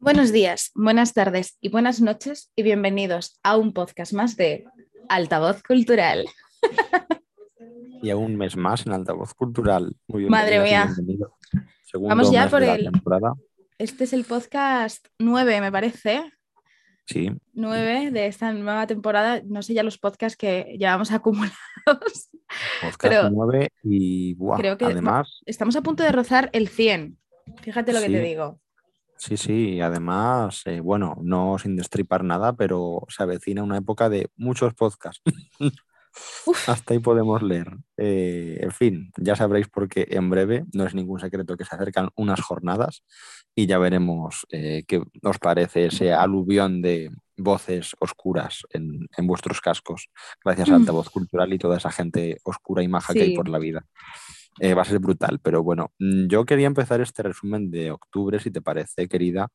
Buenos días, buenas tardes y buenas noches y bienvenidos a un podcast más de Altavoz Cultural. Y a un mes más en Altavoz Cultural. Muy Madre mía. Vamos ya por el... Este es el podcast 9, me parece. Sí. 9 de esta nueva temporada. No sé ya los podcasts que llevamos acumulados. Podcast 9 y creo que además... Estamos a punto de rozar el 100. Fíjate lo que te digo. Sí, sí, además, eh, bueno, no sin destripar nada, pero se avecina una época de muchos podcasts. Hasta ahí podemos leer. Eh, en fin, ya sabréis porque en breve, no es ningún secreto que se acercan unas jornadas y ya veremos eh, qué os parece ese aluvión de voces oscuras en, vuestros cascos, gracias a mm. Altavoz Cultural y toda esa gente oscura y maja que hay por la vida. Eh, va a ser brutal, pero bueno, mm, yo quería empezar este resumen de octubre, si te parece, querida,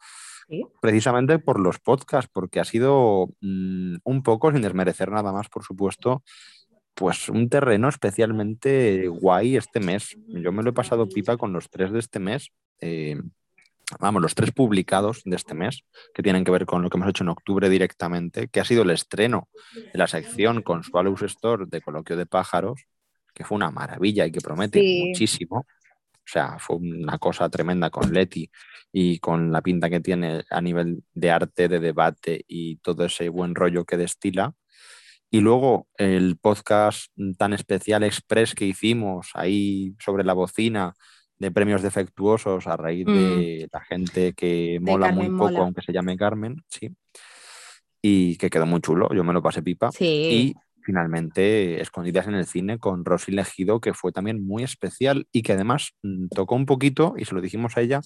precisamente por los podcasts, porque ha sido mm, un poco, sin desmerecer nada más, por supuesto, pues un terreno especialmente guay este mes. Yo me lo he pasado pipa con los tres de este mes. Eh, vamos, los tres publicados de este mes, que tienen que ver con lo que hemos hecho en octubre directamente, que ha sido el estreno de la sección con Swallows Store de Coloquio de Pájaros, que fue una maravilla y que promete muchísimo. O sea, fue una cosa tremenda con Leti y con la pinta que tiene a nivel de arte, de debate y todo ese buen rollo que destila. Y luego el podcast tan especial express que hicimos ahí sobre la bocina de premios defectuosos a raíz de mm. la gente que mola muy poco, aunque se llame Carmen, sí. Y que quedó muy chulo, yo me lo pasé pipa. Sí. Y finalmente Escondidas en el cine con Rosy Legido, que fue también muy especial y que además mm, tocó un poquito, y se lo dijimos a ella,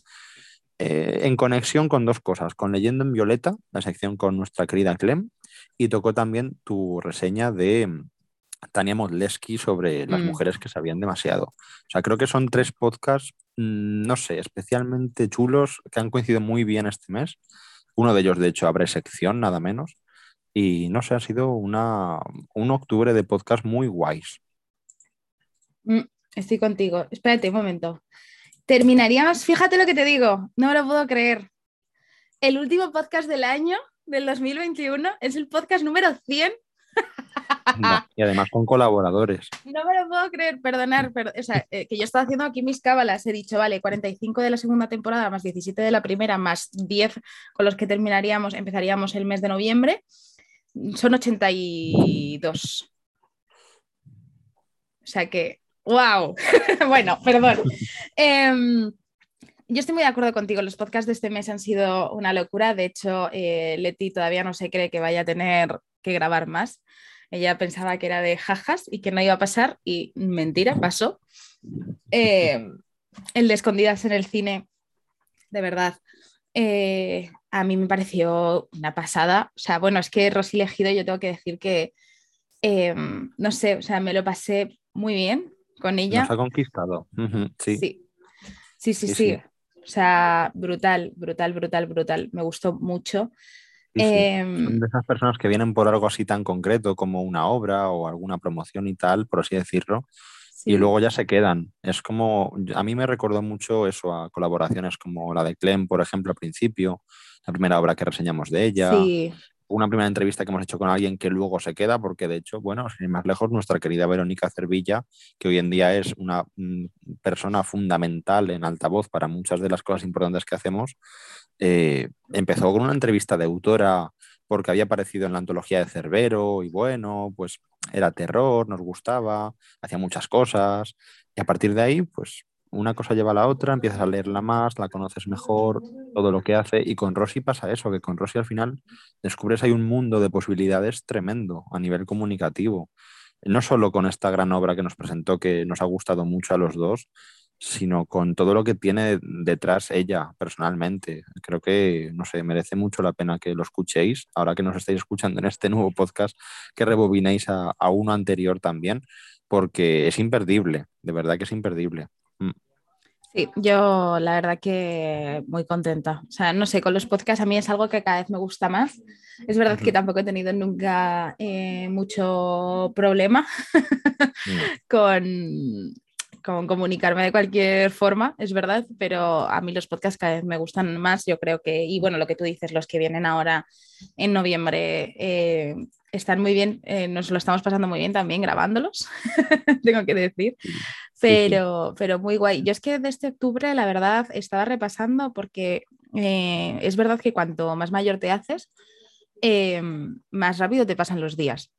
eh, en conexión con dos cosas, con Leyendo en Violeta, la sección con nuestra querida Clem, y tocó también tu reseña de mm, Tania Modleski sobre las mm. mujeres que sabían demasiado. O sea, creo que son tres podcasts, no sé, especialmente chulos, que han coincidido muy bien este mes. Uno de ellos, de hecho, abre sección, nada menos. Y no sé, ha sido una, un octubre de podcast muy guays. Mm, estoy contigo. Espérate un momento. Terminaríamos, fíjate lo que te digo, no me lo puedo creer. El último podcast del año, del 2021, es el podcast número 100. y además con colaboradores. No me lo puedo creer, perdonar, o sea, eh, que yo estaba haciendo aquí mis cábalas, he dicho, vale, 45 de la segunda temporada, más 17 de la primera, más 10 con los que terminaríamos, empezaríamos el mes de noviembre son 82. O sea que, wow. bueno, perdón. Em, yo estoy muy de acuerdo contigo. Los podcasts de este mes han sido una locura. De hecho, eh, Leti todavía no se cree que vaya a tener que grabar más. Ella pensaba que era de jajas y que no iba a pasar y mentira, pasó. Em, el de escondidas en el cine, de verdad. Eh, a mí me pareció una pasada. O sea, bueno, es que Rosy Legido yo tengo que decir que, em, no sé, o sea, me lo pasé muy bien con ella. Nos ha conquistado. sí. Sí. sí. Sí, O sea, brutal, brutal, brutal, brutal. Me gustó mucho. Em, Son de esas personas que vienen por algo así tan concreto como una obra o alguna promoción y tal, por así decirlo, y luego ya se quedan. Es como, a mí me recordó mucho eso a colaboraciones como la de Clem, por ejemplo, al principio, la primera obra que reseñamos de ella. Una primera entrevista que hemos hecho con alguien que luego se queda, porque de hecho, bueno, sin ir más lejos, nuestra querida Verónica Cervilla, que hoy en día es una mm, persona fundamental en altavoz para muchas de las cosas importantes que hacemos, eh, empezó con una entrevista de autora porque había aparecido en la antología de Cerbero y bueno, pues era terror, nos gustaba, hacía muchas cosas y a partir de ahí, pues una cosa lleva a la otra, empiezas a leerla más, la conoces mejor, todo lo que hace y con Rosy pasa eso, que con Rosy al final descubres hay un mundo de posibilidades tremendo a nivel comunicativo. No solo con esta gran obra que nos presentó, que nos ha gustado mucho a los dos, sino con todo lo que tiene detrás ella personalmente. Creo que, no sé, merece mucho la pena que lo escuchéis, ahora que nos estáis escuchando en este nuevo podcast, que rebobinéis a, uno anterior también, porque es imperdible, de verdad que es imperdible. Mm. Sí, yo la verdad que muy contenta. O sea, no sé, con los podcasts a mí es algo que cada vez me gusta más. Es verdad que tampoco he tenido nunca eh, mucho problema mm. con, comunicarme de cualquier forma, es verdad, pero a mí los podcasts cada vez me gustan más, yo creo que, y bueno, lo que tú dices, los que vienen ahora en noviembre eh, están muy bien, eh, nos lo estamos pasando muy bien también grabándolos, tengo que decir, pero, pero muy guay. Yo es que desde octubre, la verdad, estaba repasando porque eh, es verdad que cuanto más mayor te haces, más rápido te pasan los días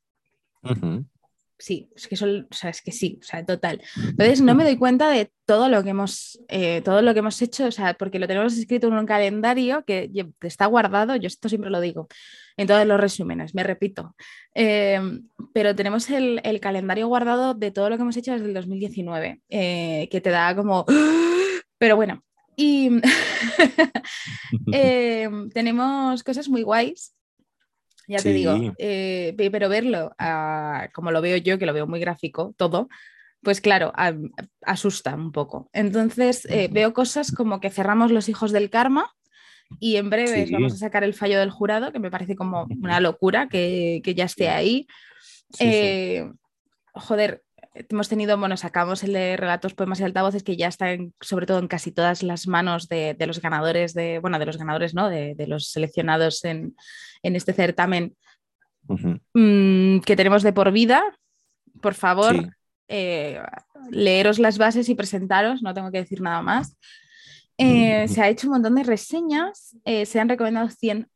sí, es que, son, o sea, es que sí, o sea, total. Entonces no me doy cuenta de todo lo que hemos, eh, todo lo que hemos hecho, o sea, porque lo tenemos escrito en un calendario que está guardado, yo esto siempre lo digo en todos los resúmenes, me repito, em, pero tenemos el, calendario guardado de todo lo que hemos hecho desde el 2019, eh, que te da como, pero bueno. Y em, tenemos cosas muy guays ya te digo, eh, pero verlo ah, como lo veo yo, que lo veo muy gráfico, todo, pues claro, asusta un poco. Entonces eh, veo cosas como que cerramos los hijos del karma y en breve vamos a sacar el fallo del jurado, que me parece como una locura que, ya esté ahí. Eh, joder, hemos tenido, bueno, sacamos el de relatos, poemas y altavoces que ya está sobre todo en casi todas las manos de, los ganadores, de, bueno, de los ganadores, ¿no? De, los seleccionados en, este certamen mm, que tenemos de por vida. Por favor, eh, leeros las bases y presentaros, no tengo que decir nada más. Eh, se ha hecho un montón de reseñas, eh, se han recomendado 100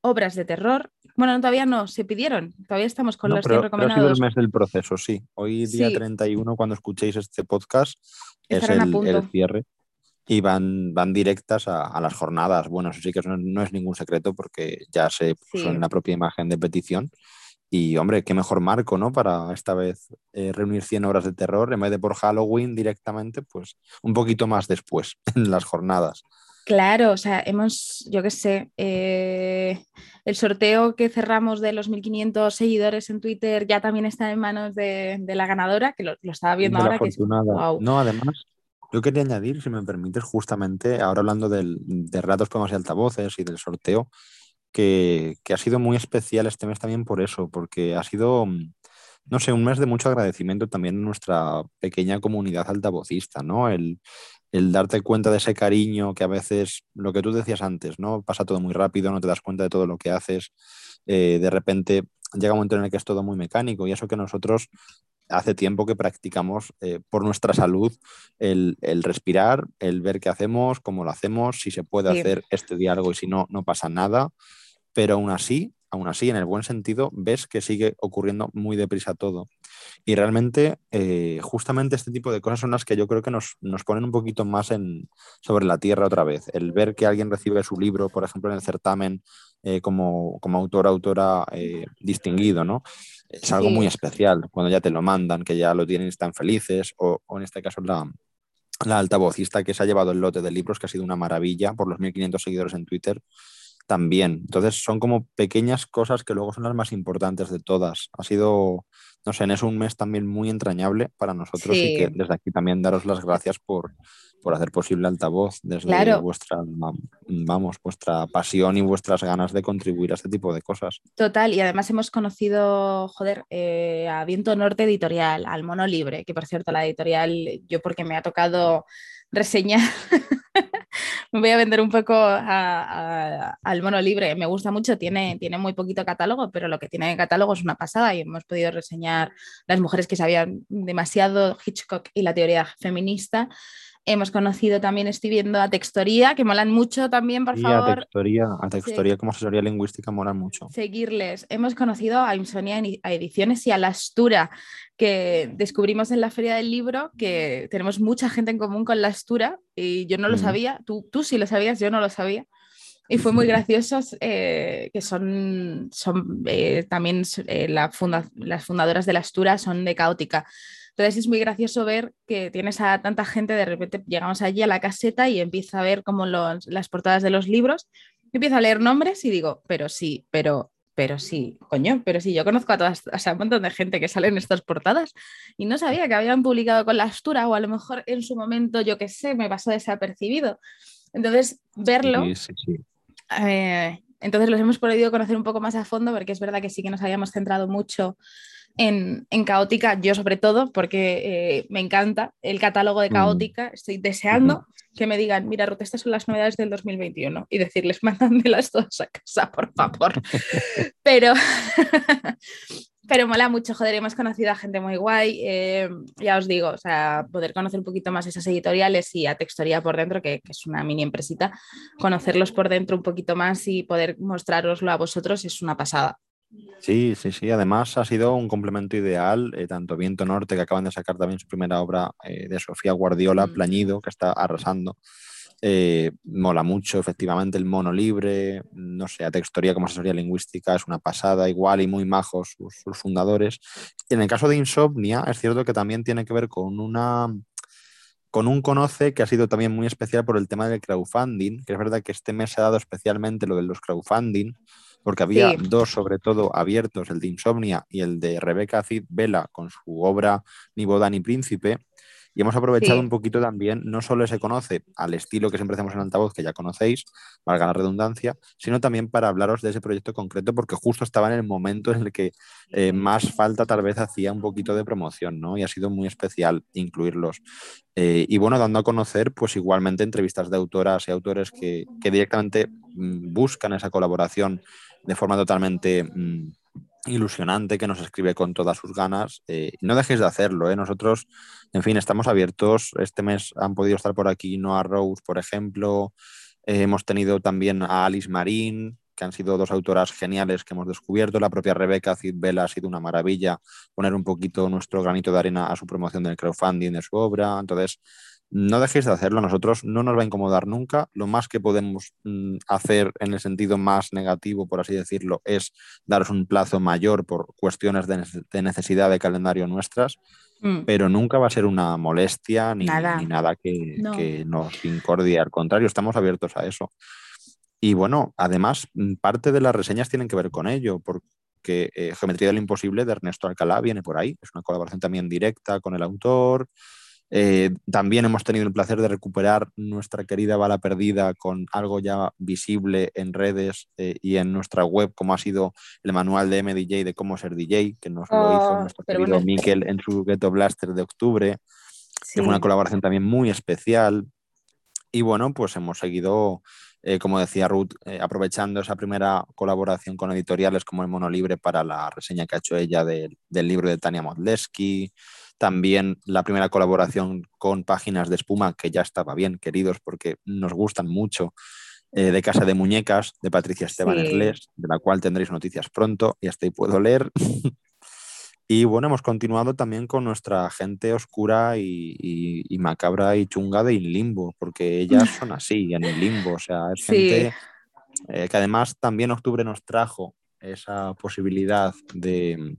obras de terror bueno, todavía no, se pidieron. Todavía estamos con los pero, recomendados. Pero ha sido el mes del proceso, sí. Hoy, día 31, cuando escuchéis este podcast, es el, cierre. Y van, van directas a, las jornadas. Bueno, eso sí que no, es ningún secreto porque ya se puso en la propia imagen de petición. Y hombre, qué mejor marco, ¿no? Para esta vez eh, reunir 100 horas de terror en vez de por Halloween directamente, pues un poquito más después en las jornadas. Claro, o sea, hemos, yo qué sé, eh, el sorteo que cerramos de los 1.500 seguidores en Twitter ya también está en manos de, la ganadora, que lo, estaba viendo ahora. Que No, además, yo quería añadir, si me permites, justamente, ahora hablando del, de ratos, poemas y altavoces y del sorteo, que, que ha sido muy especial este mes también por eso, porque ha sido no sé, un mes de mucho agradecimiento también a nuestra pequeña comunidad altavocista, ¿no? El, el darte cuenta de ese cariño que a veces, lo que tú decías antes, ¿no? Pasa todo muy rápido, no te das cuenta de todo lo que haces, eh, de repente llega un momento en el que es todo muy mecánico y eso que nosotros hace tiempo que practicamos eh, por nuestra salud el, respirar, el ver qué hacemos, cómo lo hacemos, si se puede hacer este diálogo y si no, no pasa nada, pero aún así aún así, en el buen sentido, ves que sigue ocurriendo muy deprisa todo. Y realmente, eh, justamente este tipo de cosas son las que yo creo que nos, ponen un poquito más en, sobre la tierra otra vez. El ver que alguien recibe su libro, por ejemplo, en el certamen eh, como, como autor, autora eh, distinguido, ¿no? Es algo muy especial cuando ya te lo mandan, que ya lo tienen y están felices, o, en este caso la, la altavocista que se ha llevado el lote de libros, que ha sido una maravilla por los 1.500 seguidores en Twitter también. Entonces son como pequeñas cosas que luego son las más importantes de todas. Ha sido, no sé, es un mes también muy entrañable para nosotros y que desde aquí también daros las gracias por, por hacer posible altavoz desde vuestra, vamos, vuestra pasión y vuestras ganas de contribuir a este tipo de cosas. Total, y además hemos conocido, joder, eh, a Viento Norte Editorial, al Mono Libre, que por cierto la editorial, yo porque me ha tocado reseñar me voy a vender un poco al mono libre. Me gusta mucho, tiene, tiene muy poquito catálogo, pero lo que tiene de catálogo es una pasada y hemos podido reseñar las mujeres que sabían demasiado Hitchcock y la teoría feminista. Hemos conocido también, estoy viendo a Textoría, que molan mucho también, por favor. A Textoría, a Textoría como asesoría lingüística molan mucho. Seguirles. Hemos conocido a Insonia Ediciones y a La Astura, que descubrimos en la Feria del Libro que tenemos mucha gente en común con La Astura y yo no lo sabía. Tú, tú sí lo sabías, yo no lo sabía. Y fue muy gracioso eh, que son, son eh, también eh, la las fundadoras de La Astura son de Caótica. Entonces es muy gracioso ver que tienes a tanta gente, de repente llegamos allí a la caseta y empieza a ver como las portadas de los libros, empiezo a leer nombres y digo, pero sí, pero, pero sí, coño, pero sí, yo conozco a todas, o sea, un montón de gente que sale en estas portadas y no sabía que habían publicado con la Astura o a lo mejor en su momento, yo qué sé, me pasó desapercibido. Entonces, verlo... Eh, entonces los hemos podido conocer un poco más a fondo porque es verdad que sí que nos habíamos centrado mucho en, Caótica, yo sobre todo, porque eh, me encanta el catálogo de mm. Caótica, estoy deseando que me digan, mira, Ruth, estas son las novedades del 2021 y decirles, mandándolas todas a casa, por favor. pero, pero mola mucho, joder, hemos conocido a gente muy guay, eh, ya os digo, o sea, poder conocer un poquito más esas editoriales y a Textoría por dentro, que, que, es una mini empresita, conocerlos por dentro un poquito más y poder mostraroslo a vosotros es una pasada. Sí, sí, sí. Además ha sido un complemento ideal, eh, tanto Viento Norte, que acaban de sacar también su primera obra eh, de Sofía Guardiola, mm. Plañido, que está arrasando. Eh, mola mucho, efectivamente, el mono libre, no sé, a textoría como asesoría lingüística es una pasada, igual y muy majos sus, sus fundadores. En el caso de Insomnia, es cierto que también tiene que ver con una con un conoce que ha sido también muy especial por el tema del crowdfunding, que es verdad que este mes se ha dado especialmente lo de los crowdfunding, porque había dos sobre todo abiertos, el de Insomnia y el de Rebeca Cid Vela con su obra Ni boda ni príncipe. Y hemos aprovechado un poquito también, no solo se conoce al estilo que siempre hacemos en altavoz, que ya conocéis, valga la redundancia, sino también para hablaros de ese proyecto concreto, porque justo estaba en el momento en el que eh, más falta tal vez hacía un poquito de promoción, ¿no? Y ha sido muy especial incluirlos. Eh, y bueno, dando a conocer, pues igualmente entrevistas de autoras y autores que, que directamente mm, buscan esa colaboración de forma totalmente mm, ilusionante, que nos escribe con todas sus ganas. Eh, no dejéis de hacerlo, ¿eh? Nosotros, en fin, estamos abiertos. Este mes han podido estar por aquí Noah Rose, por ejemplo. Eh, hemos tenido también a Alice Marín, que han sido dos autoras geniales que hemos descubierto. La propia Rebeca Vela ha sido una maravilla poner un poquito nuestro granito de arena a su promoción del crowdfunding de su obra. Entonces, no dejéis de hacerlo, a nosotros no nos va a incomodar nunca. Lo más que podemos mm, hacer en el sentido más negativo, por así decirlo, es daros un plazo mayor por cuestiones de, necesidad de calendario nuestras, mm. pero nunca va a ser una molestia ni nada, que, nos incordie. Al contrario, estamos abiertos a eso. Y bueno, además, mm, parte de las reseñas tienen que ver con ello, porque eh, Geometría del Imposible de Ernesto Alcalá viene por ahí. Es una colaboración también directa con el autor. Eh, también hemos tenido el placer de recuperar nuestra querida bala perdida con algo ya visible en redes eh, y en nuestra web, como ha sido el manual de MDJ de cómo ser DJ, que nos lo hizo oh, nuestro querido Miquel en su Ghetto Blaster de octubre, que fue una colaboración también muy especial. Y bueno, pues hemos seguido, eh, como decía Ruth, aprovechando esa primera colaboración con editoriales como el Mono Libre para la reseña que ha hecho ella del libro de Tania Modleski. También la primera colaboración con páginas de espuma, que ya estaba bien, queridos, porque nos gustan mucho, eh, de Casa de Muñecas, de Patricia Esteban sí. de la cual tendréis noticias pronto y hasta ahí puedo leer. y bueno, hemos continuado también con nuestra gente oscura y, macabra y chunga de Inlimbo, porque ellas son así, en el limbo, o sea, es gente eh, que además también octubre nos trajo esa posibilidad de,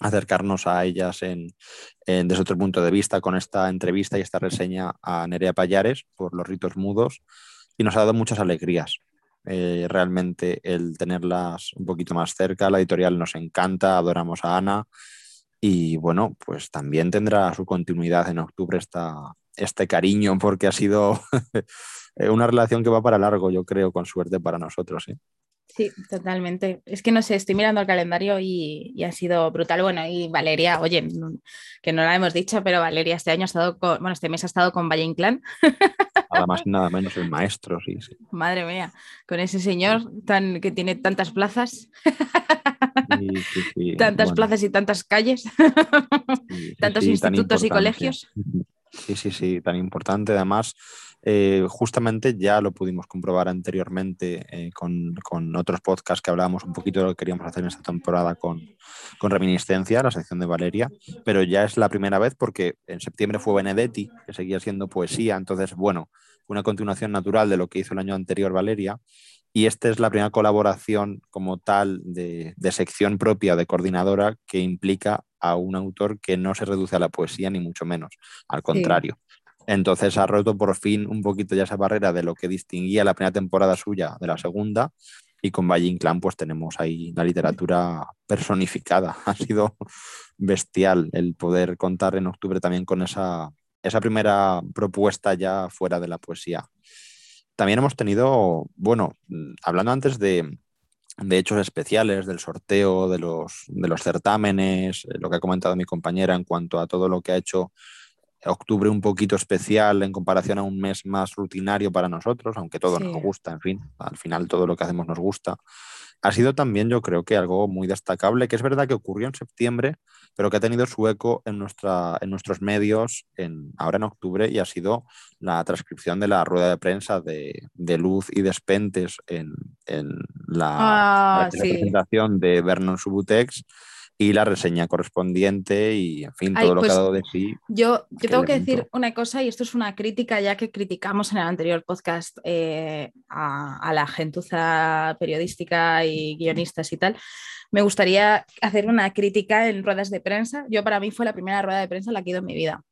acercarnos a ellas desde otro punto de vista con esta entrevista y esta reseña a Nerea Payares por los ritos mudos y nos ha dado muchas alegrías. Eh, realmente el tenerlas un poquito más cerca, la editorial nos encanta, adoramos a Ana y bueno, pues también tendrá su continuidad en octubre esta, este cariño porque ha sido una relación que va para largo, yo creo, con suerte para nosotros. ¿eh? Sí, totalmente. Es que no sé, estoy mirando el calendario y, ha sido brutal. Bueno, y Valeria, oye, que no la hemos dicho, pero Valeria este año ha estado con, bueno, este mes ha estado con Valle Inclán. Nada más y nada menos el maestro, sí, Madre mía, con ese señor tan, que tiene tantas plazas. tantas plazas y tantas calles. Tantos institutos y colegios. Sí, sí, sí, tan importante. Además, eh, justamente ya lo pudimos comprobar anteriormente eh, con, otros podcasts que hablábamos un poquito de lo que queríamos hacer en esta temporada con, con, Reminiscencia, la sección de Valeria, pero ya es la primera vez porque en septiembre fue Benedetti, que seguía siendo poesía, entonces, bueno, una continuación natural de lo que hizo el año anterior Valeria. Y esta es la primera colaboración como tal de, sección propia de coordinadora que implica a un autor que no se reduce a la poesía, ni mucho menos, al contrario. Entonces ha roto por fin un poquito ya esa barrera de lo que distinguía la primera temporada suya de la segunda. Y con Valle Inclán pues tenemos ahí la literatura personificada. Ha sido bestial el poder contar en octubre también con esa, esa primera propuesta ya fuera de la poesía. También hemos tenido, bueno, hablando antes de, de hechos especiales, del sorteo, de los, de los certámenes, eh, lo que ha comentado mi compañera en cuanto a todo lo que ha hecho octubre un poquito especial en comparación a un mes más rutinario para nosotros, aunque todo nos gusta, en fin, al final todo lo que hacemos nos gusta. Ha sido también yo creo que algo muy destacable, que es verdad que ocurrió en septiembre, pero que ha tenido su eco en, nuestra, en nuestros medios en, ahora en octubre y ha sido la transcripción de la rueda de prensa de, Luz y Despentes en, en la, ah, presentación de Vernon Subutex y la reseña correspondiente y, en fin, todo lo que ha pues dado de sí. Yo, yo tengo que decir una cosa, y esto es una crítica ya que criticamos en el anterior podcast eh, a, la gentuza periodística y guionistas y tal. Me gustaría hacer una crítica en ruedas de prensa. Yo, para mí, fue la primera rueda de prensa la que he ido en mi vida.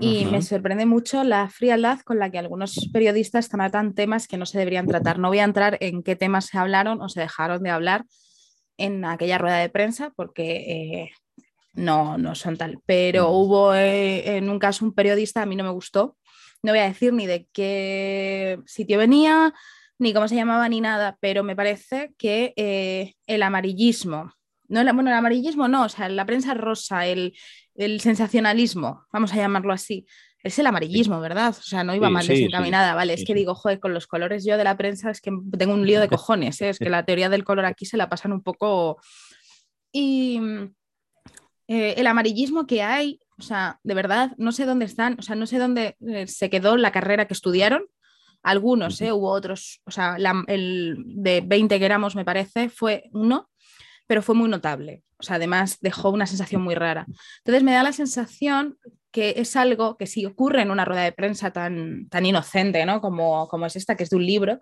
Y me sorprende mucho la frialdad con la que algunos periodistas tratan temas que no se deberían tratar. No voy a entrar en qué temas se hablaron o se dejaron de hablar, en aquella rueda de prensa porque eh, no, no son tal. Pero hubo eh, en un caso un periodista, a mí no me gustó, no voy a decir ni de qué sitio venía, ni cómo se llamaba, ni nada, pero me parece que eh, el amarillismo, no el, bueno, el amarillismo no, o sea, la prensa rosa, el, el sensacionalismo, vamos a llamarlo así, es el amarillismo, ¿verdad? O sea, no iba mal desencaminada, ¿vale? Es que digo, joder, con los colores yo de la prensa es que tengo un lío de cojones, ¿eh? es que la teoría del color aquí se la pasan un poco... Y eh, el amarillismo que hay, o sea, de verdad, no sé dónde están, o sea, no sé dónde eh, se quedó la carrera que estudiaron. Algunos, ¿eh? Hubo otros, o sea, el de 20 que éramos, me parece, fue uno, pero fue muy notable. O sea, además dejó una sensación muy rara. Entonces me da la sensación que es algo que si ocurre en una rueda de prensa tan, tan inocente ¿no? como, como es esta, que es de un libro,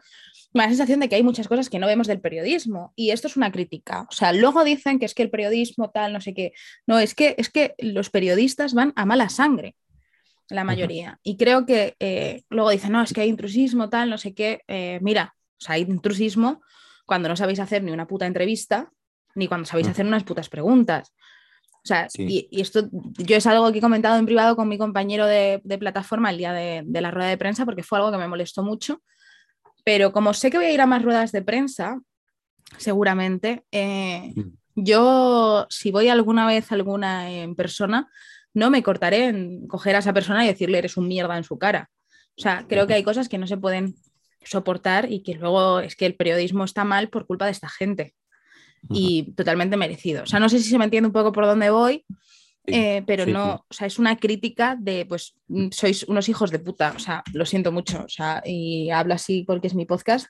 me da la sensación de que hay muchas cosas que no vemos del periodismo y esto es una crítica. O sea, luego dicen que es que el periodismo tal, no sé qué. No, es que, es que los periodistas van a mala sangre, la mayoría. Y creo que eh, luego dicen, no, es que hay intrusismo tal, no sé qué. Eh, mira, o sea, hay intrusismo cuando no sabéis hacer ni una puta entrevista, ni cuando sabéis hacer unas putas preguntas. O sea, y, esto yo es algo que he comentado en privado con mi compañero de, plataforma el día de, la rueda de prensa porque fue algo que me molestó mucho. Pero como sé que voy a ir a más ruedas de prensa, seguramente, eh, mm. yo si voy alguna vez alguna en persona, no me cortaré en coger a esa persona y decirle eres un mierda en su cara. O sea, creo que hay cosas que no se pueden soportar y que luego es que el periodismo está mal por culpa de esta gente y totalmente merecido. O sea, no sé si se me entiende un poco por dónde voy, eh, pero no, o sea, es una crítica de, pues, mm, sois unos hijos de puta, o sea, lo siento mucho, o sea, y hablo así porque es mi podcast,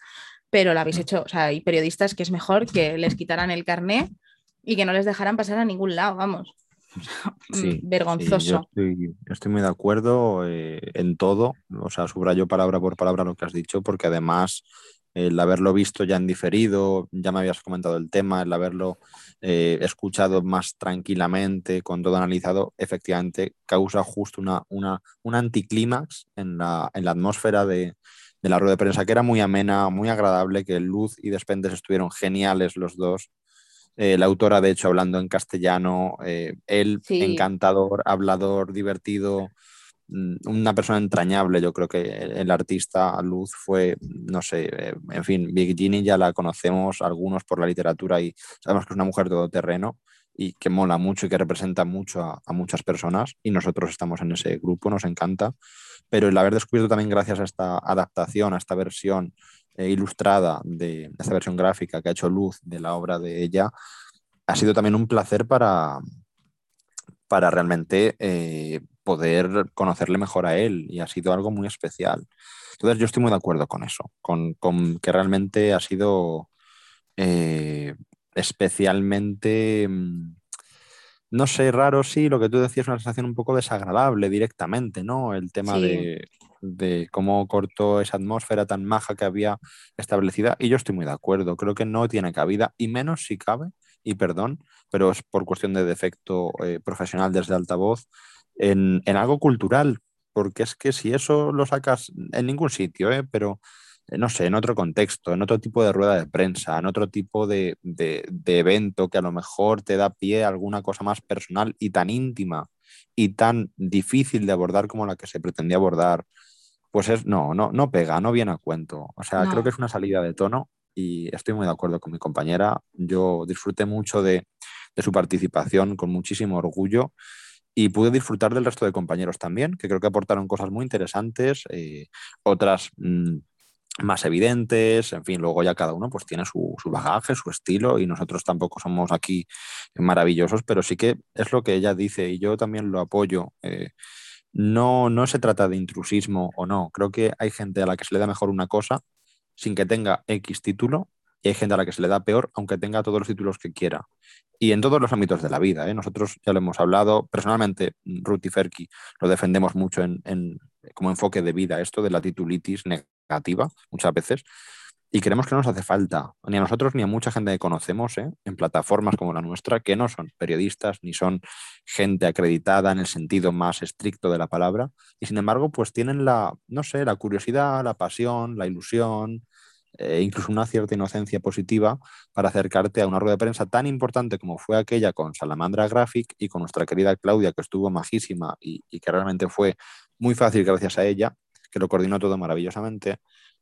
pero lo habéis hecho, o sea, hay periodistas que es mejor que les quitaran el carné y que no les dejaran pasar a ningún lado, vamos. vergonzoso. yo estoy, muy de acuerdo eh, en todo, o sea, subrayo palabra por palabra lo que has dicho, porque además el haberlo visto ya en diferido, ya me habías comentado el tema, el haberlo eh, escuchado más tranquilamente, con todo analizado, efectivamente causa justo una, una, un anticlímax en la, en la atmósfera de, de, la rueda de prensa, que era muy amena, muy agradable, que Luz y Despentes estuvieron geniales los dos. Eh, la autora, de hecho, hablando en castellano, eh, él encantador, hablador, divertido, una persona entrañable. Yo creo que el artista Luz fue, no sé, eh, en fin, Virginia ya la conocemos algunos por la literatura y sabemos que es una mujer todoterreno y que mola mucho y que representa mucho a, muchas personas y nosotros estamos en ese grupo, nos encanta. Pero el haber descubierto también gracias a esta adaptación, a esta versión eh, ilustrada de esta versión gráfica que ha hecho Luz de la obra de ella, ha sido también un placer para, para realmente eh, poder conocerle mejor a él y ha sido algo muy especial. Entonces yo estoy muy de acuerdo con eso, con, que realmente ha sido eh, especialmente, mm, no sé, raro, sí, lo que tú decías, una sensación un poco desagradable directamente, ¿no? El tema de, de cómo cortó esa atmósfera tan maja que había establecida y yo estoy muy de acuerdo, creo que no tiene cabida y menos si cabe, y perdón, pero es por cuestión de defecto eh, profesional desde altavoz, en, algo cultural, porque es que si eso lo sacas en ningún sitio, ¿eh? pero eh, no sé, en otro contexto, en otro tipo de rueda de prensa, en otro tipo de, evento que a lo mejor te da pie a alguna cosa más personal y tan íntima y tan difícil de abordar como la que se pretendía abordar, pues es no, no, no pega, no viene a cuento. O sea, creo que es una salida de tono y estoy muy de acuerdo con mi compañera. Yo disfruté mucho de, su participación con muchísimo orgullo y pude disfrutar del resto de compañeros también, que creo que aportaron cosas muy interesantes, eh, otras mm, más evidentes, en fin, luego ya cada uno pues tiene su, bagaje, su estilo y nosotros tampoco somos aquí maravillosos, pero sí que es lo que ella dice y yo también lo apoyo. Eh, no, no se trata de intrusismo o no, creo que hay gente a la que se le da mejor una cosa sin que tenga X título y hay gente a la que se le da peor aunque tenga todos los títulos que quiera. Y en todos los ámbitos de la vida. ¿eh? Nosotros ya lo hemos hablado. Personalmente, Ruth Ferki lo defendemos mucho en, como enfoque de vida, esto de la titulitis negativa, muchas veces. Y creemos que no nos hace falta, ni a nosotros ni a mucha gente que conocemos, ¿eh? en plataformas como la nuestra, que no son periodistas ni son gente acreditada en el sentido más estricto de la palabra. Y sin embargo, pues tienen la, no sé, la curiosidad, la pasión, la ilusión, eh, incluso una cierta inocencia positiva para acercarte a una rueda de prensa tan importante como fue aquella con Salamandra Graphic y con nuestra querida Claudia, que estuvo majísima y, que realmente fue muy fácil gracias a ella, que lo coordinó todo maravillosamente,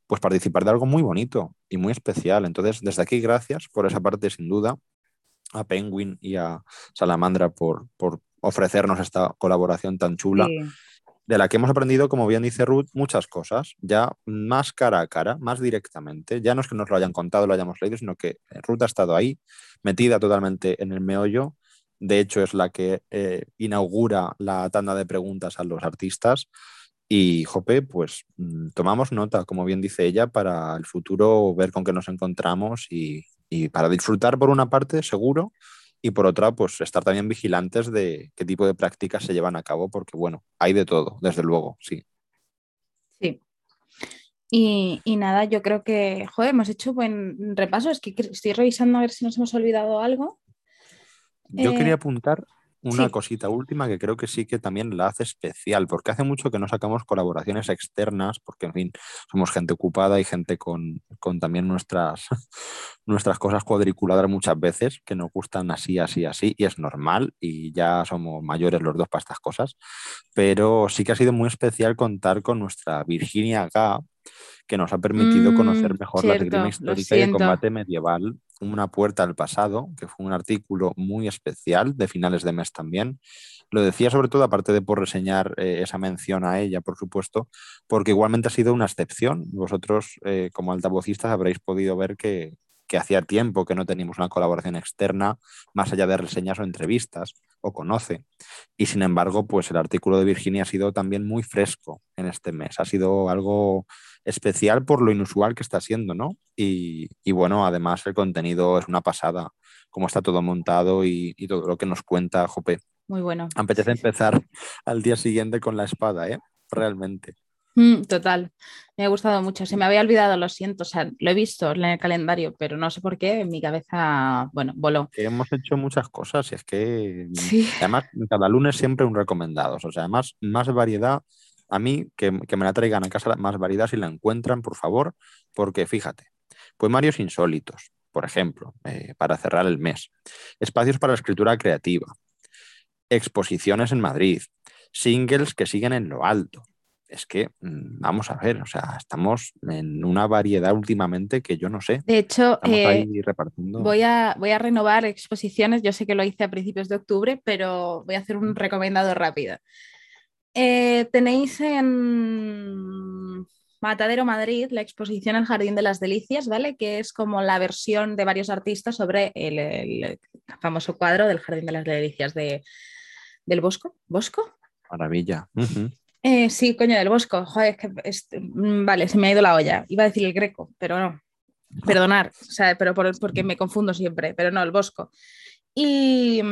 pues participar de algo muy bonito y muy especial. Entonces, desde aquí, gracias por esa parte, sin duda, a Penguin y a Salamandra por, por ofrecernos esta colaboración tan chula de la que hemos aprendido, como bien dice Ruth, muchas cosas, ya más cara a cara, más directamente. Ya no es que nos lo hayan contado, lo hayamos leído, sino que Ruth ha estado ahí, metida totalmente en el meollo. De hecho, es la que eh, inaugura la tanda de preguntas a los artistas. Y, Jope, pues mm, tomamos nota, como bien dice ella, para el futuro ver con qué nos encontramos y, y para disfrutar por una parte, seguro, y por otra, pues estar también vigilantes de qué tipo de prácticas se llevan a cabo, porque bueno, hay de todo, desde luego, sí. Sí. Y, nada, yo creo que, joder, hemos hecho buen repaso, es que estoy revisando a ver si nos hemos olvidado algo. Yo quería eh, apuntar una cosita última que creo que sí que también la hace especial, porque hace mucho que no sacamos colaboraciones externas, porque en fin, somos gente ocupada y gente con, también nuestras, nuestras cosas cuadriculadas muchas veces, que nos gustan así, así, así, y es normal, y ya somos mayores los dos para estas cosas, pero sí que ha sido muy especial contar con nuestra Virginia Gá, que nos ha permitido conocer mm, mejor la esgrima histórica y el combate medieval, una puerta al pasado, que fue un artículo muy especial de finales de mes también. Lo decía sobre todo, aparte de por reseñar eh, esa mención a ella, por supuesto, porque igualmente ha sido una excepción. Vosotros, eh, como altavocistas, habréis podido ver que, que hacía tiempo que no teníamos una colaboración externa, más allá de reseñas o entrevistas, o conoce. Y sin embargo, pues el artículo de Virginia ha sido también muy fresco en este mes. Ha sido algo especial por lo inusual que está siendo, ¿no? Y, bueno, además el contenido es una pasada, como está todo montado y, todo lo que nos cuenta Jope. Muy bueno. Apetece empezar al día siguiente con la espada, ¿eh? Realmente. Mm, total, me ha gustado mucho. Se me había olvidado, lo siento, o sea, lo he visto en el calendario, pero no sé por qué, en mi cabeza, bueno, voló. hemos hecho muchas cosas y es que además cada lunes siempre un recomendados, o sea, además más variedad a mí que, me la traigan a casa más variedad si la encuentran, por favor, porque fíjate, pues Marios insólitos, por ejemplo, eh, para cerrar el mes, espacios para la escritura creativa, exposiciones en Madrid, singles que siguen en lo alto. Es que, mm, vamos a ver, o sea, estamos en una variedad últimamente que yo no sé. De hecho, eh, voy, a, voy a renovar exposiciones. Yo sé que lo hice a principios de octubre, pero voy a hacer un recomendado rápido. Eh, tenéis en Matadero Madrid la exposición El Jardín de las Delicias, ¿vale? Que es como la versión de varios artistas sobre el, famoso cuadro del Jardín de las Delicias de, del Bosco. ¿Bosco? Maravilla. Eh, sí, coño, del Bosco. Joder, es que mm, vale, se me ha ido la olla. Iba a decir el Greco, pero no. Perdonar, o sea, pero porque me confundo siempre, pero no, el Bosco. Y,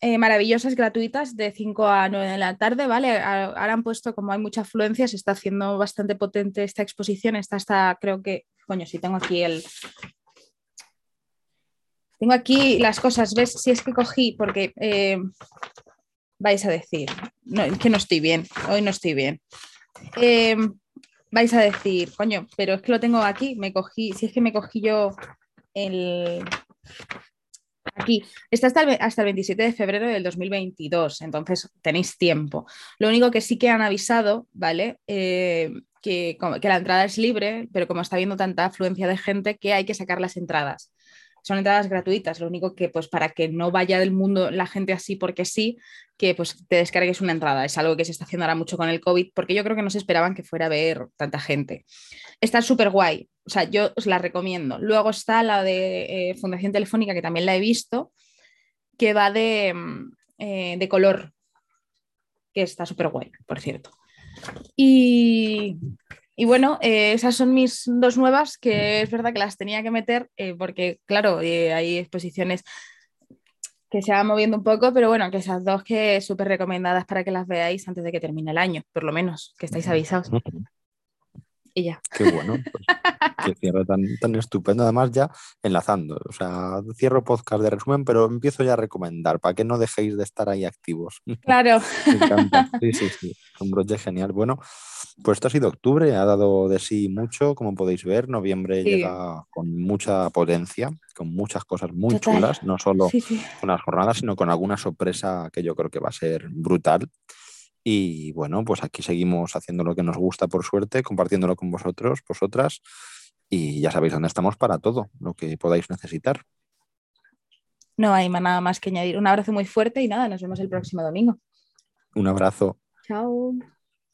eh, maravillosas, gratuitas, de 5 a 9 de la tarde, ¿vale? Ahora han puesto, como hay mucha afluencia, se está haciendo bastante potente esta exposición, está hasta, creo que, coño, si tengo aquí el... Tengo aquí las cosas, ¿ves? Si es que cogí, porque eh, vais a decir, no, que no estoy bien, hoy no estoy bien. Eh, vais a decir, coño, pero es que lo tengo aquí, me cogí, si es que me cogí yo el, Aquí está hasta el, hasta el 27 de febrero del 2022, entonces tenéis tiempo. Lo único que sí que han avisado, ¿vale? Eh, que, que la entrada es libre, pero como está habiendo tanta afluencia de gente que hay que sacar las entradas son entradas gratuitas, lo único que pues para que no vaya del mundo la gente así porque sí, que pues te descargues una entrada, es algo que se está haciendo ahora mucho con el COVID, porque yo creo que no se esperaban que fuera a ver tanta gente. Está súper guay, o sea, yo os la recomiendo. Luego está la de eh, Fundación Telefónica, que también la he visto, que va de, mm, eh, de color, que está súper guay, por cierto. Y, y bueno, eh, esas son mis dos nuevas, que es verdad que las tenía que meter, eh, porque claro, eh, hay exposiciones que se van moviendo un poco, pero bueno, que esas dos que súper recomendadas para que las veáis antes de que termine el año, por lo menos, que estáis avisados. Y ya. Qué bueno, pues, qué cierre tan, tan estupendo. Además, ya enlazando, o sea, cierro podcast de resumen, pero empiezo ya a recomendar para que no dejéis de estar ahí activos. Claro. Me encanta. Sí, sí, sí. Un broche genial. Bueno, pues esto ha sido octubre, ha dado de sí mucho, como podéis ver. Noviembre llega con mucha potencia, con muchas cosas muy chulas, no solo con las jornadas, sino con alguna sorpresa que yo creo que va a ser brutal. Y bueno, pues aquí seguimos haciendo lo que nos gusta, por suerte, compartiéndolo con vosotros, vosotras. Y ya sabéis dónde estamos para todo, lo que podáis necesitar. No hay nada más que añadir. Un abrazo muy fuerte y nada, nos vemos el próximo domingo. Un abrazo. Chao.